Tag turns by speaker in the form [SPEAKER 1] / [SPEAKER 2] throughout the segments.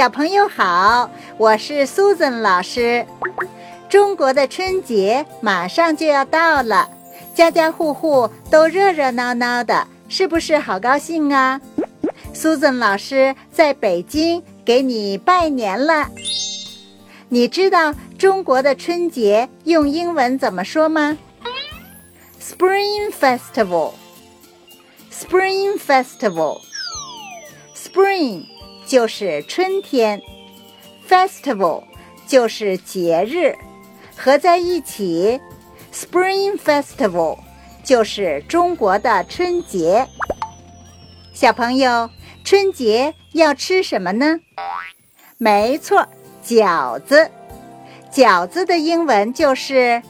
[SPEAKER 1] 小朋友好，我是 Susan 老师。中国的春节马上就要到了，家家户户都热热闹闹的，是不是好高兴啊？Susan 老师在北京给你拜年了。你知道中国的春节用英文怎么说吗？Spring Festival。Spring Festival。Spring 就是春天，Festival 就是节日，合在一起，Spring Festival 就是中国的春节。小朋友，春节要吃什么呢？没错，饺子。饺子的英文就是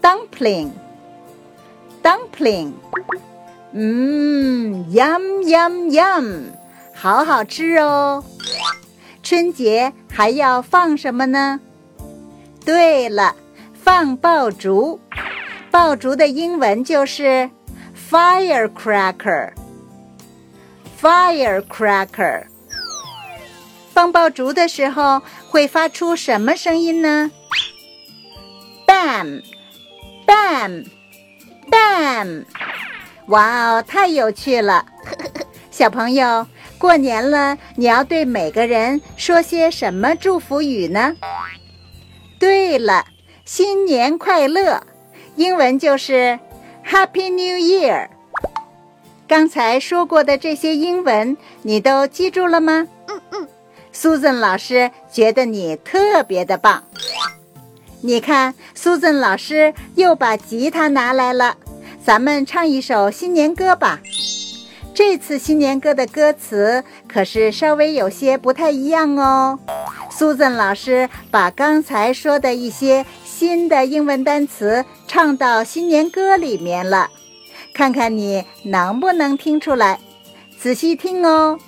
[SPEAKER 1] dumpling。dumpling。嗯，yum yum yum。好好吃哦！春节还要放什么呢？对了，放爆竹。爆竹的英文就是 firecracker。firecracker。放爆竹的时候会发出什么声音呢？bam，bam，bam！哇哦，太有趣了，小朋友。过年了，你要对每个人说些什么祝福语呢？对了，新年快乐，英文就是 Happy New Year。刚才说过的这些英文，你都记住了吗？嗯嗯。Susan 老师觉得你特别的棒。你看，Susan 老师又把吉他拿来了，咱们唱一首新年歌吧。这次新年歌的歌词可是稍微有些不太一样哦。苏赞老师把刚才说的一些新的英文单词唱到新年歌里面了，看看你能不能听出来。仔细听哦。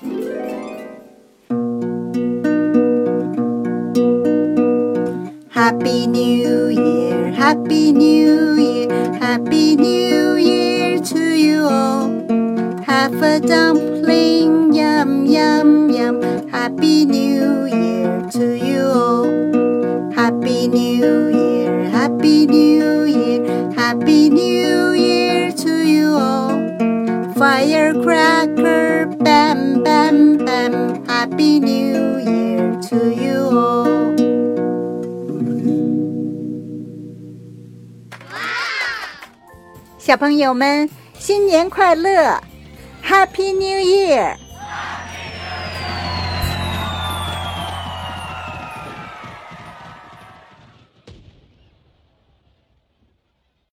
[SPEAKER 1] Happy New Year, Happy New Year, Happy New Have a dumpling, yum, yum, yum. Happy New Year to you all. Happy New Year, Happy New Year, Happy New Year to you all. Firecracker, bam, bam, bam. Happy New Year to you all. 小朋友们，新年快乐！Happy New Year!